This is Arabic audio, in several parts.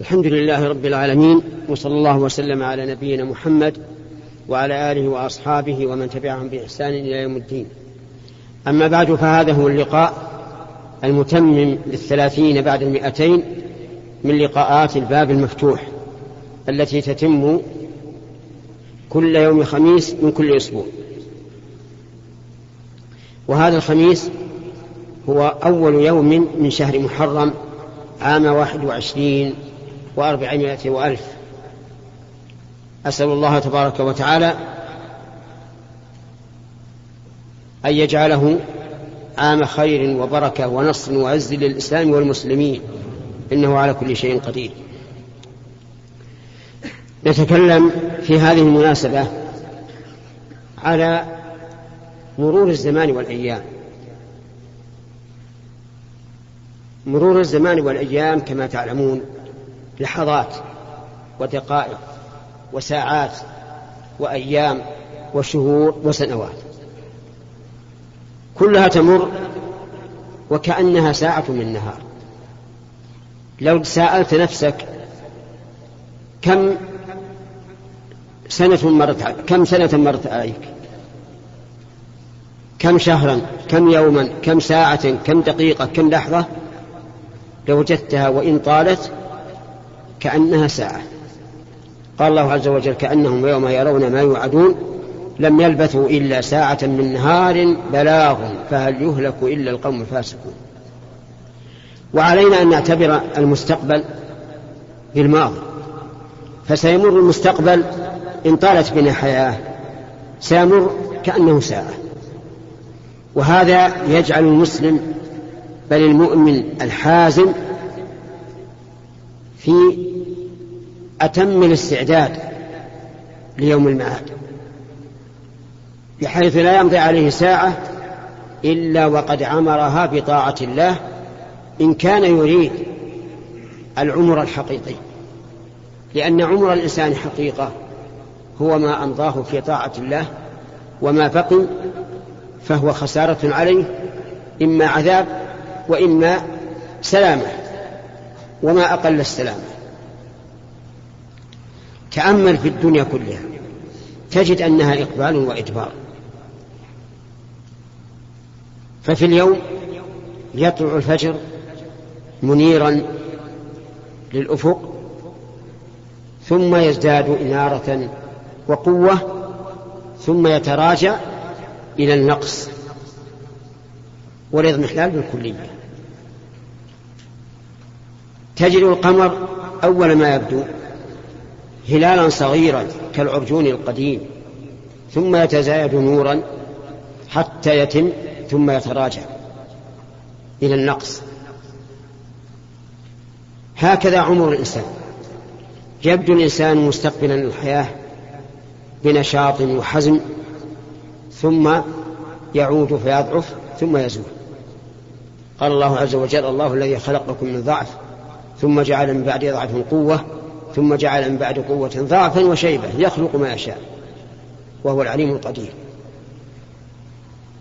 الحمد لله رب العالمين وصلى الله وسلم على نبينا محمد وعلى آله وأصحابه ومن تبعهم بإحسان إلى يوم الدين. أما بعد فهذا هو اللقاء المتمم للثلاثين بعد المئتين من لقاءات الباب المفتوح التي تتم كل يوم خميس من كل أسبوع. وهذا الخميس هو أول يوم من شهر محرم عام واحد وعشرين وأربعمائة وألف. أسأل الله تبارك وتعالى أن يجعله عام خير وبركة ونصر وعز للإسلام والمسلمين. إنه على كل شيء قدير. نتكلم في هذه المناسبة على مرور الزمان والأيام. مرور الزمان والأيام كما تعلمون لحظات ودقائق وساعات وأيام وشهور وسنوات كلها تمر وكأنها ساعة من نهار لو سألت نفسك كم سنة مرت كم سنة مرت عليك؟ كم شهرا؟ كم يوما؟ كم ساعة؟ كم دقيقة؟ كم لحظة؟ لوجدتها وإن طالت كأنها ساعة. قال الله عز وجل كأنهم يوم يرون ما يوعدون لم يلبثوا إلا ساعة من نهار بلاغ فهل يهلك إلا القوم الفاسقون. وعلينا أن نعتبر المستقبل بالماضي. فسيمر المستقبل إن طالت بنا حياة سيمر كأنه ساعة. وهذا يجعل المسلم بل المؤمن الحازم في أتم الاستعداد ليوم المعاد بحيث لا يمضي عليه ساعة إلا وقد عمرها بطاعة الله إن كان يريد العمر الحقيقي لأن عمر الإنسان حقيقة هو ما أمضاه في طاعة الله وما بقي فهو خسارة عليه إما عذاب وإما سلامة. وما أقل السلامة تأمل في الدنيا كلها. تجد أنها إقبال وإدبار ففي اليوم يطلع الفجر منيرا للأفق ثم يزداد إنارة وقوة ثم يتراجع إلى النقص. والاضمحلال بالكلية. تجد القمر أول ما يبدو هلالا صغيرا كالعرجون القديم ثم يتزايد نورا حتى يتم ثم يتراجع. إلى النقص. هكذا عمر الإنسان. يبدو الإنسان مستقبلا الحياة بنشاط وحزم ثم يعود فيضعف ثم يزول. قال الله عز وجل الله الذي خلقكم من ضعف ثم جعل من بعد ضعف قوة ثم جعل من بعد قوة ضعفا وشيبة يخلق ما يشاء وهو العليم القدير.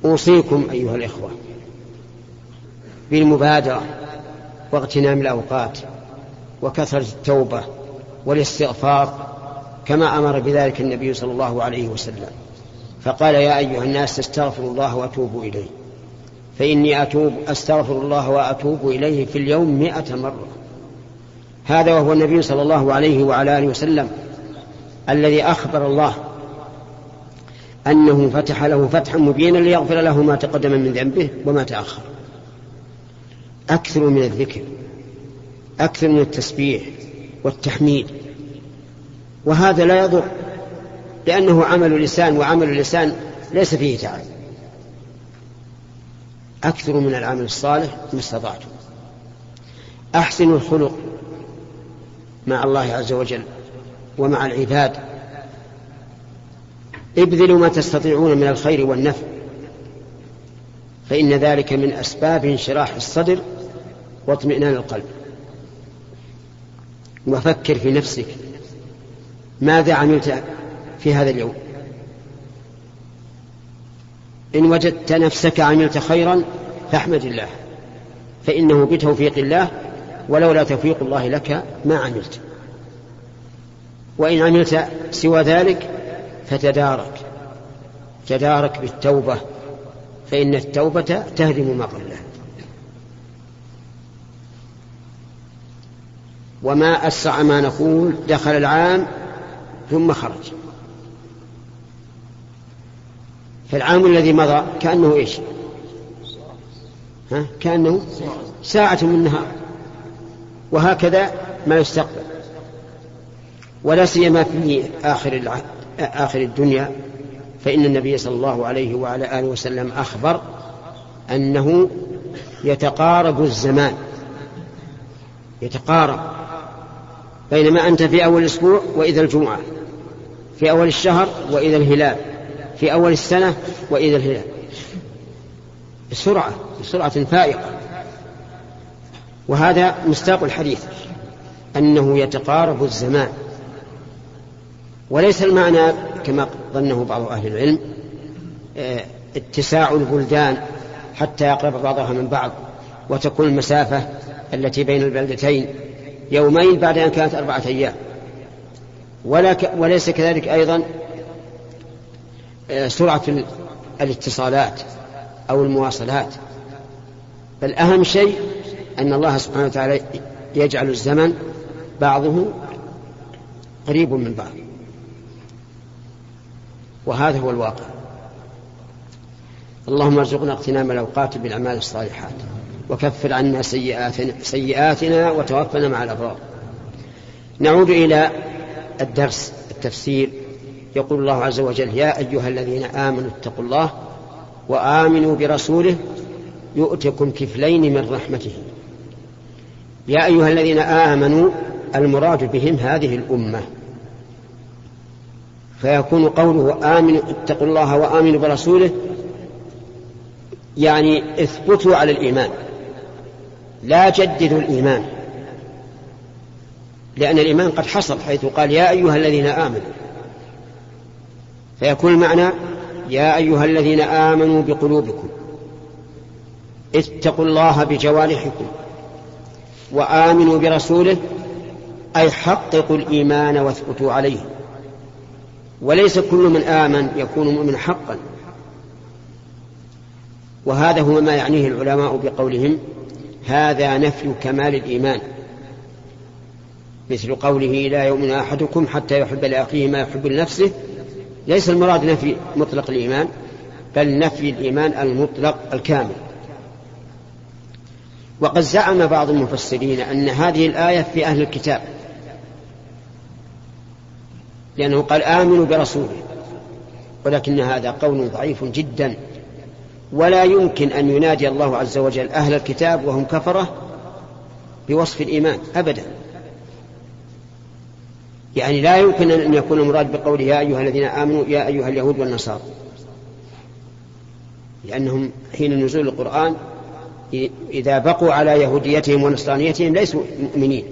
أوصيكم أيها الإخوة بالمبادرة واغتنام الأوقات وكثرة التوبة والاستغفار كما أمر بذلك النبي صلى الله عليه وسلم. فقال يا أيها الناس استغفروا الله وأتوبوا إليه. فإني أتوب أستغفر الله وأتوب إليه في اليوم مئة مرة. هذا وهو النبي صلى الله عليه وعلى آله وسلم الذي أخبر الله أنه فتح له فتحا مبينا ليغفر له ما تقدم من ذنبه وما تأخر. أكثر من الذكر أكثر من التسبيح والتحميد. وهذا لا يضر لأنه عمل اللسان وعمل اللسان ليس فيه تعب. أكثر من العمل الصالح ما استطعتم احسنوا الخلق مع الله عز وجل ومع العباد. ابذلوا ما تستطيعون من الخير والنفع فإن ذلك من أسباب انشراح الصدر واطمئنان القلب. وفكر في نفسك ماذا عملت في هذا اليوم؟ إن وجدت نفسك عملت خيرا فاحمد الله فإنه بتوفيق الله ولولا توفيق الله لك ما عملت. وإن عملت سوى ذلك فتدارك. تدارك بالتوبة فإن التوبة تهدم ما قبلها. وما أسرع ما نقول دخل العام ثم خرج. فالعام الذي مضى كأنه إيش؟ ها؟ كأنه ساعة من النهار. وهكذا ما يستقبل. ولا سيما في آخر آخر الدنيا فإن النبي صلى الله عليه وعلى آله وسلم أخبر أنه يتقارب الزمان يتقارب بينما أنت في أول الأسبوع وإذا الجمعة في أول الشهر وإذا الهلال في أول السنة وإذا الهلال. بسرعة بسرعة فائقة. وهذا مستاق الحديث أنه يتقارب الزمان. وليس المعنى كما ظنه بعض أهل العلم آه، اتساع البلدان حتى يقرب بعضها من بعض وتكون المسافة التي بين البلدتين يومين بعد أن كانت أربعة أيام. ولا ك... وليس كذلك أيضا آه، سرعة الاتصالات أو المواصلات. بل أهم شيء أن الله سبحانه وتعالى يجعل الزمن بعضه قريب من بعض. وهذا هو الواقع. اللهم ارزقنا اغتنام الأوقات بالأعمال الصالحات وكفر عنا سيئاتنا, سيئاتنا وتوفنا مع الأبرار. نعود إلى الدرس التفسير. يقول الله عز وجل يا أيها الذين آمنوا اتقوا الله وآمنوا برسوله يؤتكم كفلين من رحمته. يا أيها الذين آمنوا المراد بهم هذه الأمة. فيكون قوله آمنوا اتقوا الله وآمنوا برسوله يعني اثبتوا على الإيمان. لا جددوا الإيمان لأن الإيمان قد حصل حيث قال يا أيها الذين آمنوا. فيكون المعنى يا أيها الذين آمنوا بقلوبكم اتقوا الله بجوارحكم. وآمنوا برسوله أي حققوا الإيمان واثبتوا عليه. وليس كل من آمن يكون مؤمنا حقا. وهذا هو ما يعنيه العلماء بقولهم هذا نفي كمال الإيمان. مثل قوله لا يؤمن أحدكم حتى يحب لأخيه ما يحب لنفسه. ليس المراد نفي مطلق الإيمان بل نفي الإيمان المطلق الكامل. وقد زعم بعض المفسرين أن هذه الآية في أهل الكتاب لأنه قال آمنوا برسوله ولكن هذا قول ضعيف جدا. ولا يمكن أن ينادي الله عز وجل أهل الكتاب وهم كفرة بوصف الإيمان أبدا. يعني لا يمكن أن يكون المراد بقوله يا أيها الذين آمنوا يا أيها اليهود والنصارى لأنهم حين نزول القرآن إذا بقوا على يهوديتهم ونصرانيتهم ليسوا مؤمنين.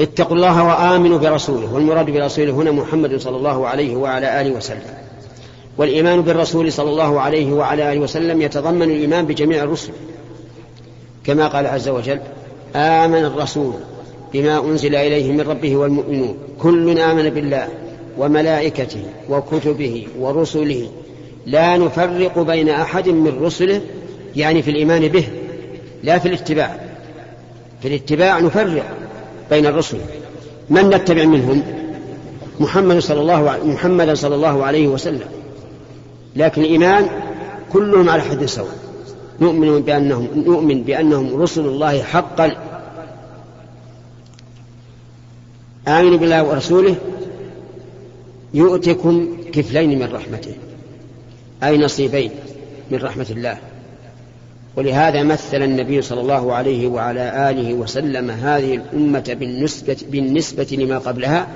اتقوا الله وآمنوا برسوله والمراد برسوله هنا محمد صلى الله عليه وعلى آله وسلم. والإيمان بالرسول صلى الله عليه وعلى آله وسلم يتضمن الإيمان بجميع الرسل. كما قال عز وجل آمن الرسول بما أنزل إليه من ربه والمؤمنون. كل آمن بالله وملائكته وكتبه ورسله. لا نفرق بين أحد من رسله يعني في الإيمان به لا في الاتباع. في الاتباع نفرق بين الرسل. من نتبع منهم؟ محمد صلى الله محمدا صلى الله عليه وسلم. لكن الإيمان كلهم على حد سواء. نؤمن بأنهم نؤمن بأنهم رسل الله حقا. آمنوا بالله ورسوله. يؤتكم كفلين من رحمته أي نصيبين من رحمة الله. ولهذا مثل النبي صلى الله عليه وعلى آله وسلم هذه الأمة بالنسبة, بالنسبة لما قبلها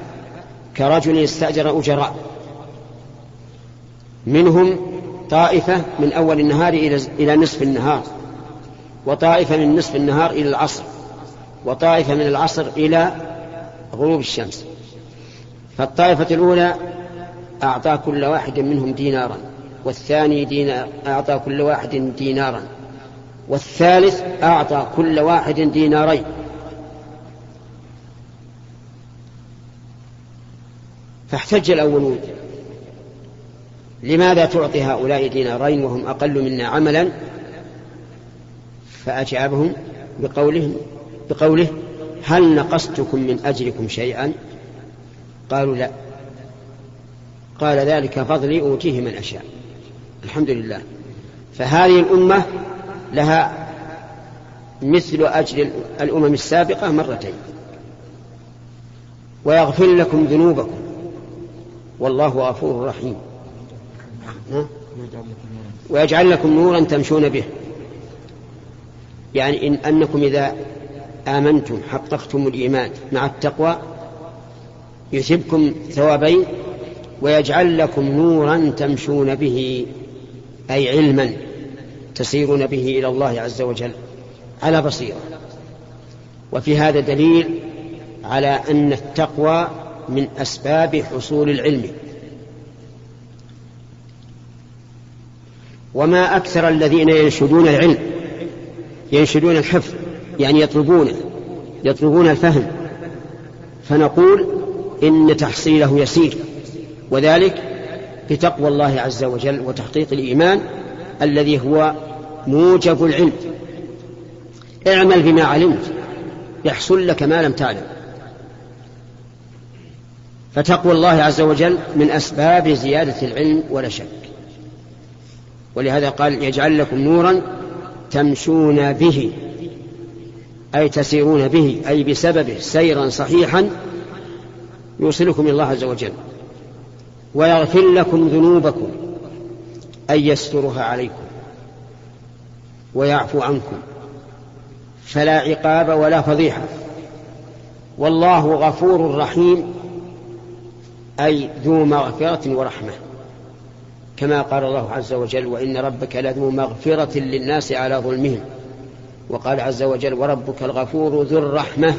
كرجل استأجر أجراء. منهم طائفة من أول النهار إلى, نصف النهار وطائفة من نصف النهار إلى العصر وطائفة من العصر إلى غروب الشمس. فالطائفة الأولى أعطى كل واحد منهم دينارا والثاني دينار أعطى كل واحد دينارا. والثالث أعطى كل واحد دينارين. فاحتج الأولون لماذا تعطي هؤلاء دينارين وهم أقل منا عملا؟ فأجابهم بقولهم بقوله هل نقصتكم من أجركم شيئا؟ قالوا لا. قال ذلك فضلي أوتيه من أشاء. الحمد لله. فهذه الأمة لها مثل أجر الأمم السابقة مرتين. ويغفر لكم ذنوبكم. والله غفور رحيم. ويجعل لكم نورا تمشون به. يعني إن أنكم إذا آمنتم حققتم الإيمان مع التقوى يثبكم ثوابين ويجعل لكم نورا تمشون به أي علما. تسيرون به إلى الله عز وجل على بصيرة. وفي هذا دليل على أن التقوى من أسباب حصول العلم. وما أكثر الذين ينشدون العلم ينشدون الحفظ يعني يطلبونه يطلبون الفهم. فنقول إن تحصيله يسير وذلك بتقوى الله عز وجل وتحقيق الإيمان الذي هو موجب العلم. اعمل بما علمت يحصل لك ما لم تعلم. فتقوى الله عز وجل من أسباب زيادة العلم ولا شك. ولهذا قال يجعل لكم نورا تمشون به أي تسيرون به أي بسببه سيرا صحيحا يوصلكم إلى الله عز وجل. ويغفر لكم ذنوبكم أي يسترها عليكم. ويعفو عنكم. فلا عقاب ولا فضيحة. والله غفور رحيم أي ذو مغفرة ورحمة. كما قال الله عز وجل وإن ربك لذو مغفرة للناس على ظلمهم. وقال عز وجل وربك الغفور ذو الرحمة.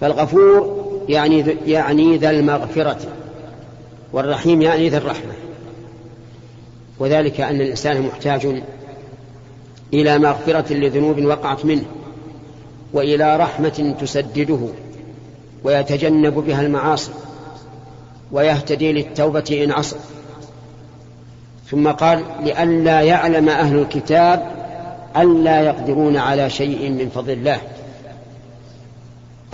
فالغفور يعني يعني ذا المغفرة والرحيم يعني ذا الرحمة. وذلك أن الإنسان محتاج إلى مغفرة لذنوب وقعت منه وإلى رحمة تسدده ويتجنب بها المعاصي ويهتدي للتوبة إن عصى. ثم قال لئلا يعلم أهل الكتاب ألا يقدرون على شيء من فضل الله.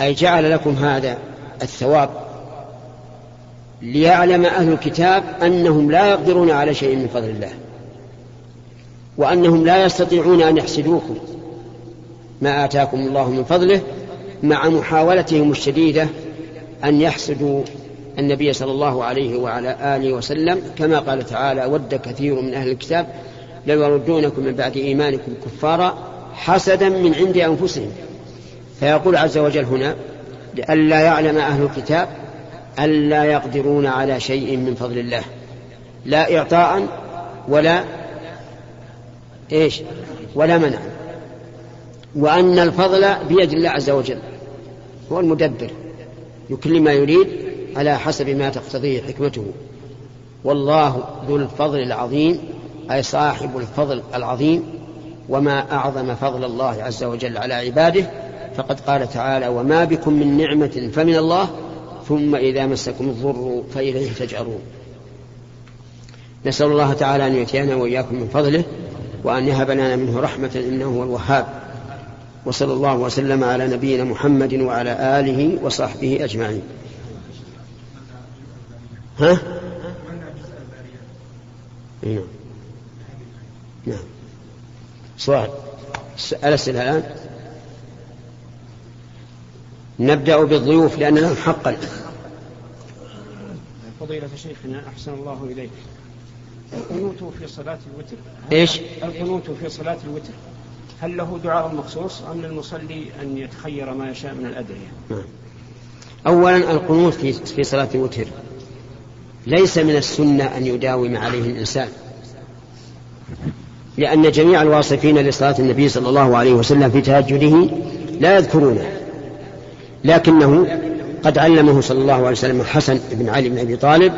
أي جعل لكم هذا الثواب ليعلم أهل الكتاب أنهم لا يقدرون على شيء من فضل الله. وأنهم لا يستطيعون أن يحسدوكم. ما آتاكم الله من فضله مع محاولتهم الشديدة أن يحسدوا النبي صلى الله عليه وعلى آله وسلم. كما قال تعالى ود كثير من أهل الكتاب لو يردونكم من بعد إيمانكم كفارا حسدا من عند أنفسهم فيقول عز وجل هنا لئلا يعلم أهل الكتاب ألا يقدرون على شيء من فضل الله لا إعطاء ولا إيش؟ ولا منع. وأن الفضل بيد الله عز وجل. هو المدبر. يكل ما يريد على حسب ما تقتضيه حكمته. والله ذو الفضل العظيم أي صاحب الفضل العظيم. وما أعظم فضل الله عز وجل على عباده. فقد قال تعالى وما بكم من نعمة فمن الله ثم إذا مسكم الضر فإليه تجأرون. نسأل الله تعالى أن يؤتينا وإياكم من فضله. وأن يهب لنا منه رحمة إنه هو الوهاب. وصلى الله وسلم على نبينا محمد وعلى آله وصحبه أجمعين. ها؟ نعم. نعم سؤال الأسئلة الآن؟ نبدأ بالضيوف لأن لهم حقا. فضيلة شيخنا أحسن الله إليك. القنوت في صلاة الوتر إيش؟ القنوت في صلاة الوتر هل له دعاء مخصوص أم للمصلي أن يتخير ما يشاء من الأدعية؟ نعم. أولا القنوت في في صلاة الوتر ليس من السنة أن يداوم عليه الإنسان لأن جميع الواصفين لصلاة النبي صلى الله عليه وسلم في تهجده لا يذكرونه لكنه قد علمه صلى الله عليه وسلم الحسن بن علي بن أبي طالب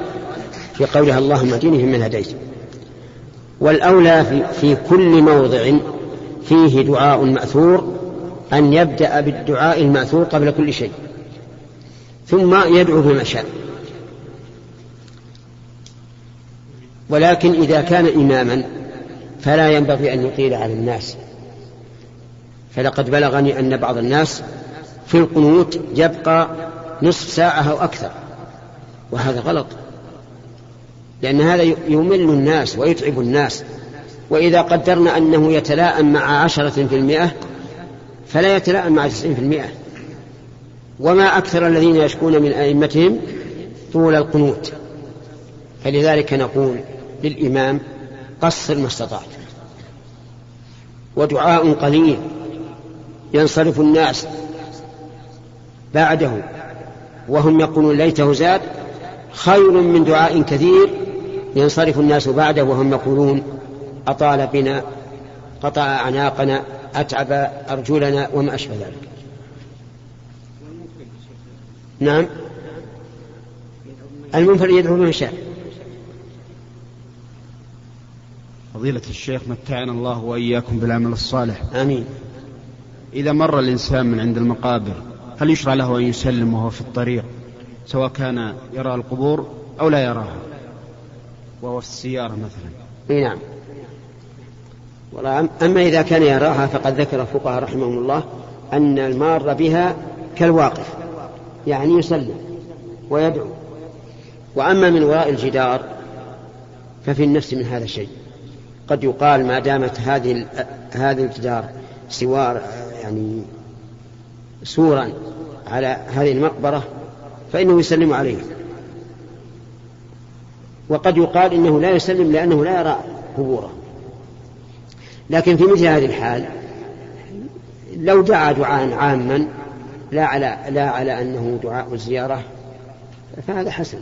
في قولها اللهم اهدني من هديت. والأولى في, في كل موضع فيه دعاء مأثور أن يبدأ بالدعاء المأثور قبل كل شيء. ثم يدعو بما شاء. ولكن إذا كان إماما فلا ينبغي أن يطيل على الناس. فلقد بلغني أن بعض الناس في القنوت يبقى نصف ساعة أو أكثر وهذا غلط. لأن هذا يمل الناس ويتعب الناس. وإذا قدرنا أنه يتلاءم مع عشرة في المئة فلا يتلاءم مع تسعين في المئة. وما أكثر الذين يشكون من أئمتهم طول القنوت. فلذلك نقول للإمام قصر ما استطعت. ودعاء قليل ينصرف الناس بعده وهم يقولون ليته زاد خير من دعاء كثير ينصرف الناس بعده وهم يقولون أطال بنا قطع أعناقنا أتعب أرجلنا وما أشبه ذلك. نعم. المنفرد يدعو بما شاء فضيلة الشيخ متعنا الله وإياكم بالعمل الصالح. آمين. إذا مر الإنسان من عند المقابر هل يشرع له أن يسلم وهو في الطريق سواء كان يرى القبور أو لا يراها؟ وهو في السيارة مثلا. إي نعم. أما إذا كان يراها فقد ذكر الفقهاء رحمهم الله أن المار بها كالواقف يعني يسلم ويدعو. وأما من وراء الجدار ففي النفس من هذا الشيء. قد يقال ما دامت هذه هذه الجدار سوار يعني سورا على هذه المقبرة فإنه يسلم عليه وقد يقال إنه لا يسلم لأنه لا يرى قبوره. لكن في مثل هذه الحال لو دعا دعاء عاما لا على لا على أنه دعاء الزيارة فهذا حسن.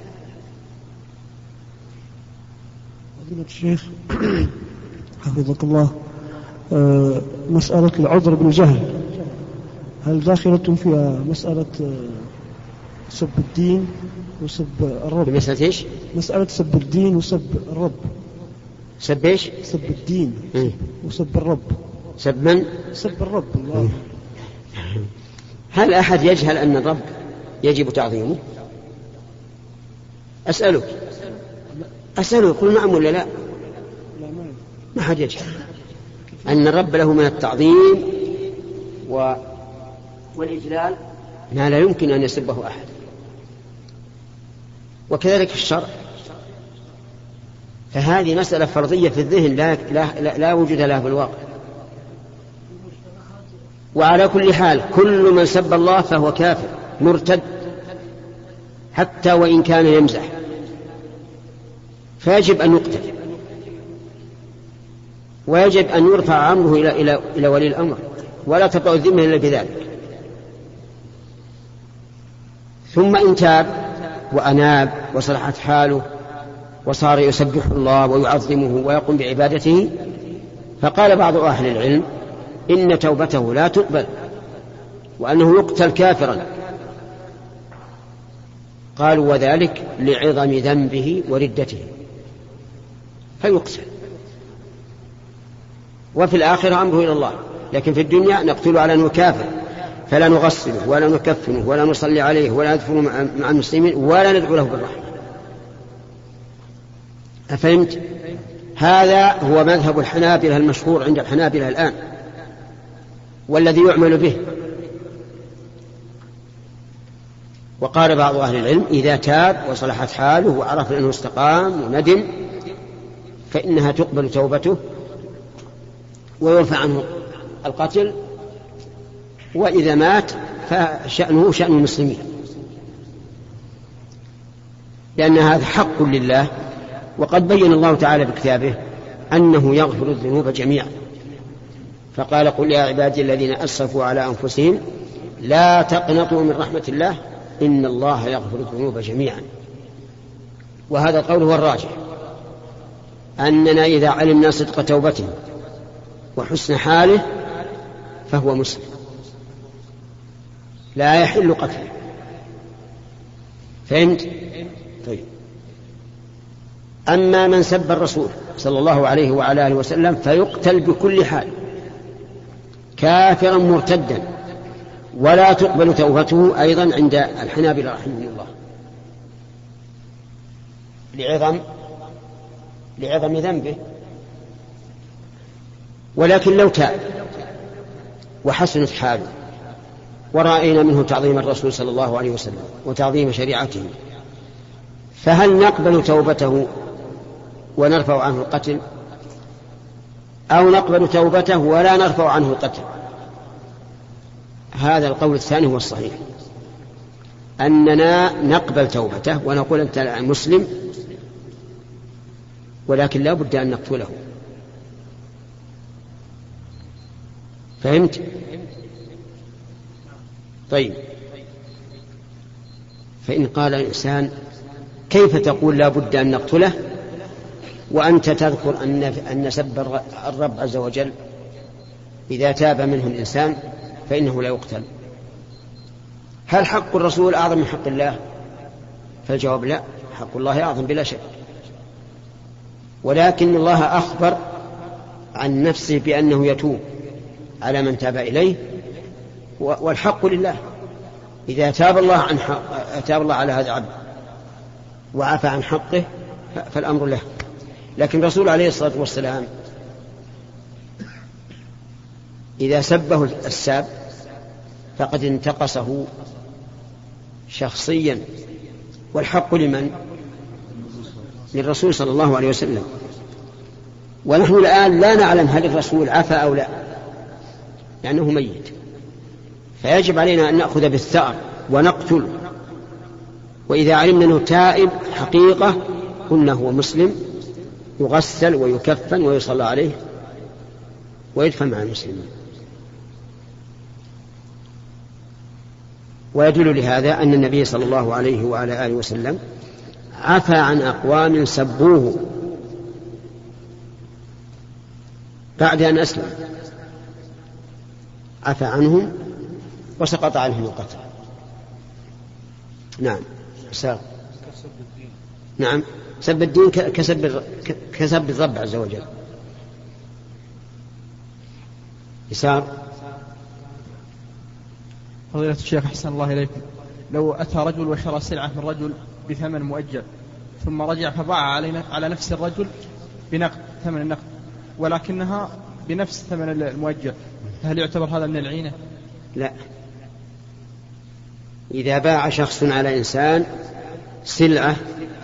فضيلة الشيخ حفظك الله آه، مسألة العذر بالجهل هل داخلة فيها مسألة آه، سب الدين وسب الرب مسألة إيش؟ مسألة سب الدين وسب الرب سب إيش؟ سب الدين إيه؟ وسب الرب سب من؟ سب الرب الله هل أحد يجهل أن الرب يجب تعظيمه؟ أسألك أسأله قل نعم ولا لا؟ ما حد يجهل أن الرب له من التعظيم و... والإجلال ما لا يمكن أن يسبه أحد وكذلك الشرع. فهذه مسألة فرضية في الذهن لا, لا, لا, لا وجود لها في الواقع. وعلى كل حال كل من سب الله فهو كافر مرتد حتى وإن كان يمزح. فيجب أن يقتل. ويجب أن يرفع أمره إلى إلى إلى ولي الأمر. ولا تطأ الذمة إلا بذلك. ثم إن تاب وأناب وصلحت حاله وصار يسبح الله ويعظمه ويقوم بعبادته. فقال بعض أهل العلم إن توبته لا تقبل وأنه يقتل كافرا. قالوا وذلك لعظم ذنبه وردته. فيقتل. وفي الآخرة أمره إلى الله لكن في الدنيا نقتله على أنه كافر. فلا نغسله ولا نكفنه ولا نصلي عليه ولا ندفنه مع المسلمين ولا ندعو له بالرحمة أفهمت؟ هذا هو مذهب الحنابلة المشهور عند الحنابلة الآن والذي يعمل به وقال بعض أهل العلم إذا تاب وصلحت حاله وعرف أنه استقام وندم فإنها تقبل توبته ويرفع عنه القتل وإذا مات فشأنه شأن المسلمين. لأن هذا حق لله وقد بين الله تعالى بكتابه أنه يغفر الذنوب جميعا. فقال قل يا عبادي الذين أسرفوا على أنفسهم لا تقنطوا من رحمة الله إن الله يغفر الذنوب جميعا. وهذا القول هو الراجح أننا إذا علمنا صدق توبته وحسن حاله فهو مسلم. لا يحل قتله. فهمت؟ طيب. أما من سب الرسول صلى الله عليه وعلى آله وسلم فيقتل بكل حال. كافرا مرتدا. ولا تقبل توبته أيضا عند الحنابلة رحمهم الله. لعظم لعظم ذنبه. ولكن لو تاب وحسنت حاله. ورأينا منه تعظيم الرسول صلى الله عليه وسلم وتعظيم شريعته. فهل نقبل توبته ونرفع عنه القتل؟ أو نقبل توبته ولا نرفع عنه القتل؟ هذا القول الثاني هو الصحيح. أننا نقبل توبته ونقول أنت مسلم ولكن لا بد أن نقتله. فهمت؟ طيب. فإن قال الإنسان كيف تقول لا بد أن نقتله؟ وأنت تذكر أن أن سب الرب عز وجل إذا تاب منه الإنسان فإنه لا يقتل. هل حق الرسول أعظم من حق الله؟ فالجواب لا حق الله أعظم بلا شك. ولكن الله أخبر عن نفسه بأنه يتوب على من تاب إليه والحق لله. إذا تاب الله عن حق تاب الله على هذا العبد وعفى عن حقه فالأمر له. لكن الرسول عليه الصلاة والسلام إذا سبه الساب فقد انتقصه شخصيا. والحق لمن؟ للرسول صلى الله عليه وسلم. ونحن الآن لا نعلم هل الرسول عفى أو لا لأنه ميت. فيجب علينا أن نأخذ بالثأر ونقتل. وإذا علمنا أنه تائب حقيقة قلنا هو مسلم يغسل ويكفن ويصلى عليه ويدفن مع المسلمين. ويدل لهذا أن النبي صلى الله عليه وعلى آله وسلم عفى عن أقوام سبوه بعد أن أسلم. عفى عنهم وسقط عنهم القتل. نعم. سار. نعم. سب الدين كسب كسب الرب عز وجل. يسار. فضيلة الشيخ أحسن الله إليكم. لو أتى رجل وشرى سلعة من رجل بثمن مؤجل ثم رجع فباع على نفس الرجل بنقد ثمن النقد ولكنها بنفس ثمن المؤجل فهل يعتبر هذا من العينة؟ لا. إذا باع شخص على إنسان سلعة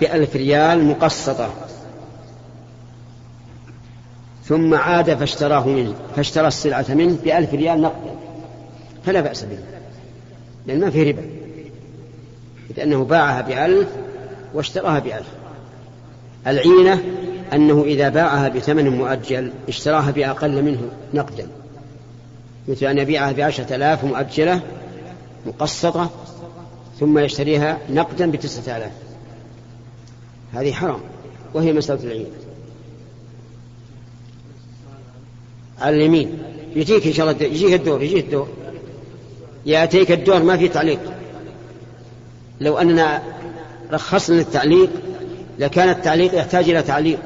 بألف ريال مقسطة ثم عاد فاشتراه منه فاشترى السلعة منه بألف ريال نقدا. فلا بأس به لأن ما في ربا. لأنه باعها بألف واشتراها بألف. العينة أنه إذا باعها بثمن مؤجل اشتراها بأقل منه نقدا. مثل أن يبيعها بعشرة آلاف مؤجلة مقسطة ثم يشتريها نقدا بتسعة آلاف. هذه حرام وهي مسألة العين على اليمين. يجيك إن شاء الله يجيك الدور يجيك الدور. يأتيك الدور ما في تعليق. لو أننا رخصنا التعليق لكان التعليق يحتاج إلى تعليق.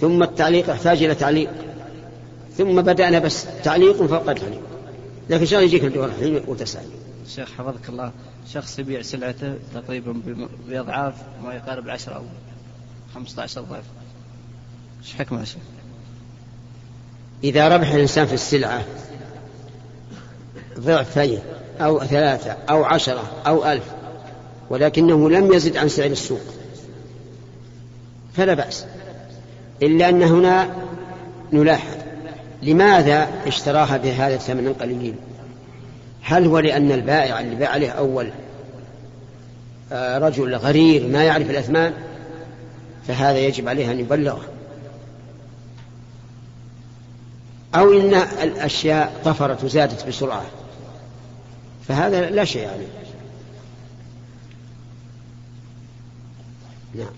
ثم التعليق يحتاج إلى تعليق. ثم بدأنا بس تعليق فوق تعليق لكن شاء يجيك الدور الحين وتسأل. شيخ حفظك الله شخص يبيع سلعته تقريبا بأضعاف ما يقارب العشرة أو خمسة عشر ضعف. إيش حكمه يا شيخ؟ إذا ربح الإنسان في السلعة ضعفين أو ثلاثة أو عشرة أو ألف ولكنه لم يزد عن سعر السوق فلا بأس. إلا أن هنا نلاحظ لماذا اشتراها بهذا الثمن القليل. هل هو لأن البائع اللي باع عليه أول آه، رجل غرير ما يعرف الأثمان؟ فهذا يجب عليه أن يبلغه. أو إن الأشياء طفرت وزادت بسرعة. فهذا لا شيء عليه نعم.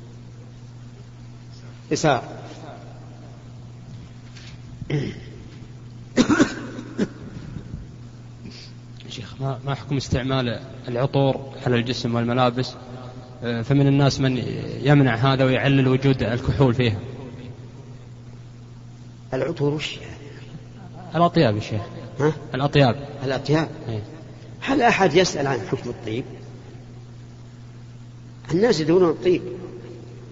إسار شيخ ما حكم استعمال العطور على الجسم والملابس؟ آه، فمن الناس من يمنع هذا ويعلل وجود الكحول فيها. العطور وش؟ الأطياب يا شيخ. ها؟ الأطياب. الأطياب؟ إيه؟ هل أحد يسأل عن حكم الطيب؟ الناس يدورون الطيب.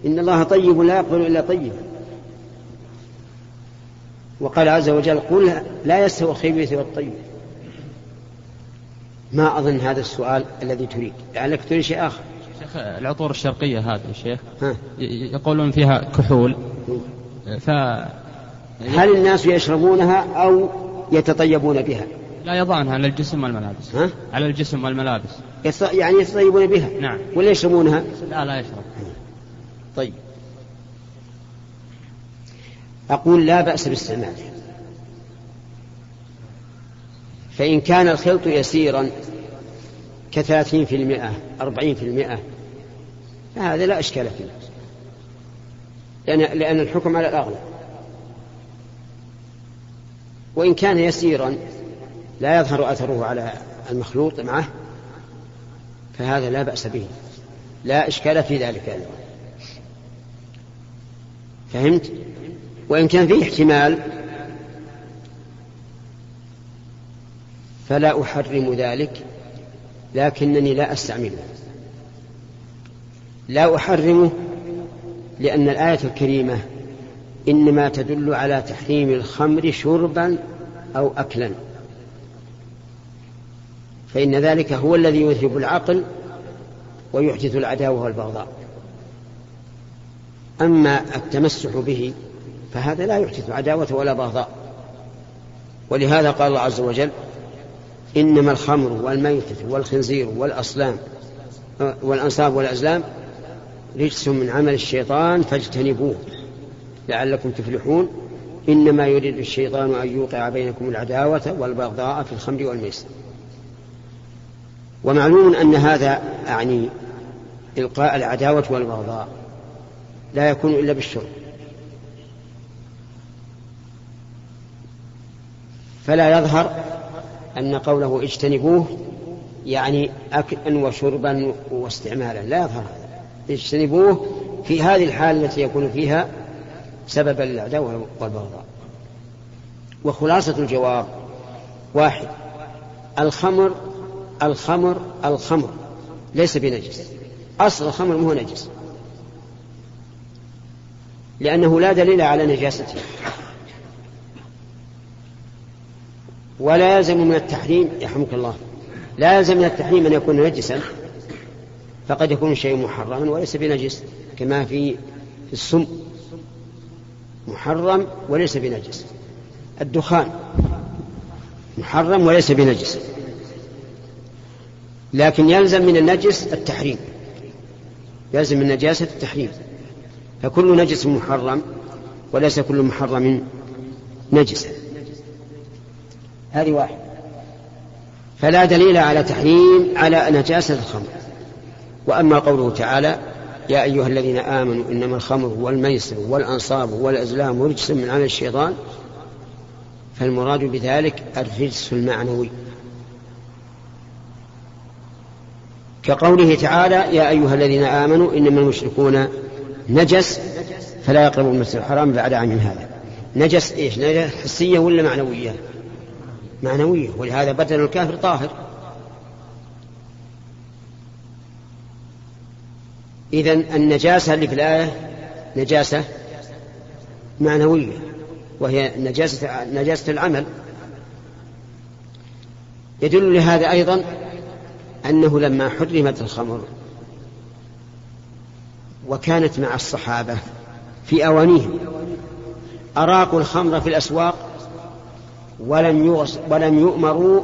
إن الله طيب لا يقبل إلا طيب. وقال عز وجل قل لا يستوي الخبيث والطيب. ما أظن هذا السؤال الذي تريد. لعلك تريد شيء آخر. شيخ العطور الشرقية هذه يا شيخ ها. يقولون فيها كحول. ف هل الناس يشربونها أو يتطيبون بها؟ لا يضعنها على الجسم والملابس. ها؟ على الجسم والملابس. يت- يعني يتطيبون بها. نعم. ولا يشربونها؟ لا لا يشرب. طيب. أقول لا بأس باستعمالها فإن كان الخلط يسيرا كثلاثين في المئة أربعين في المئة فهذا لا إشكال فيه. لأن, لأن الحكم على الأغلب وإن كان يسيرا لا يظهر أثره على المخلوط معه فهذا لا بأس به. لا إشكال في ذلك أيضا. فهمت؟ وإن كان فيه احتمال فلا أحرم ذلك لكنني لا أستعمله. لا أحرمه لأن الآية الكريمة إنما تدل على تحريم الخمر شربا أو أكلا. فإن ذلك هو الذي يذهب العقل ويحدث العداوة والبغضاء. أما التمسح به فهذا لا يحدث عداوة ولا بغضاء. ولهذا قال الله عز وجل إنما الخمر والميتة والخنزير والأصلام والأنصاب والأزلام رجس من عمل الشيطان فاجتنبوه لعلكم تفلحون. إنما يريد الشيطان أن يوقع بينكم العداوة والبغضاء في الخمر والميسر. ومعلوم أن هذا يعني إلقاء العداوة والبغضاء لا يكون إلا بالشرب فلا يظهر أن قوله اجتنبوه يعني أكلا وشربا واستعمالا. لا يظهر هذا. اجتنبوه في هذه الحال التي يكون فيها سببا للعداوة والبغضاء. وخلاصة الجواب واحد. الخمر الخمر الخمر. ليس بنجس. أصل الخمر مو نجس. لأنه لا دليل على نجاسته. ولا يلزم من التحريم يرحمك الله لا يلزم من التحريم أن يكون نجسا. فقد يكون الشيء محرما وليس بنجس كما في السم. محرم وليس بنجس. الدخان محرم وليس بنجس. لكن يلزم من النجس التحريم. يلزم من نجاسة التحريم. فكل نجس محرم وليس كل محرم نجسا. هذه واحدة فلا دليل على تحريم على نجاسة الخمر. وأما قوله تعالى يا أيها الذين آمنوا إنما الخمر والميسر والأنصاب والأزلام رجس من عمل الشيطان فالمراد بذلك الرجس المعنوي. كقوله تعالى يا أيها الذين آمنوا إنما المشركون نجس فلا يقربوا المسجد الحرام بعد عام هذا. نجس إيش؟ نجس حسية ولا معنوية؟ معنوية ولهذا بدل الكافر طاهر. إذا النجاسة اللي في الآية نجاسة معنوية وهي نجاسة نجاسة العمل. يدل لهذا أيضا أنه لما حرمت الخمر وكانت مع الصحابة في أوانيهم أراقوا الخمر في الأسواق ولم يغس ولم يؤمروا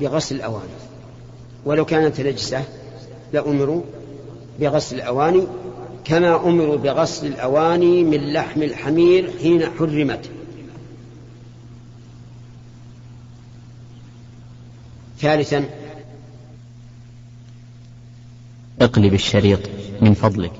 بغسل الأواني. ولو كانت نجسة لأمروا بغسل الأواني كما أمروا بغسل الأواني من لحم الحمير حين حرمت. ثالثا اقلب الشريط من فضلك.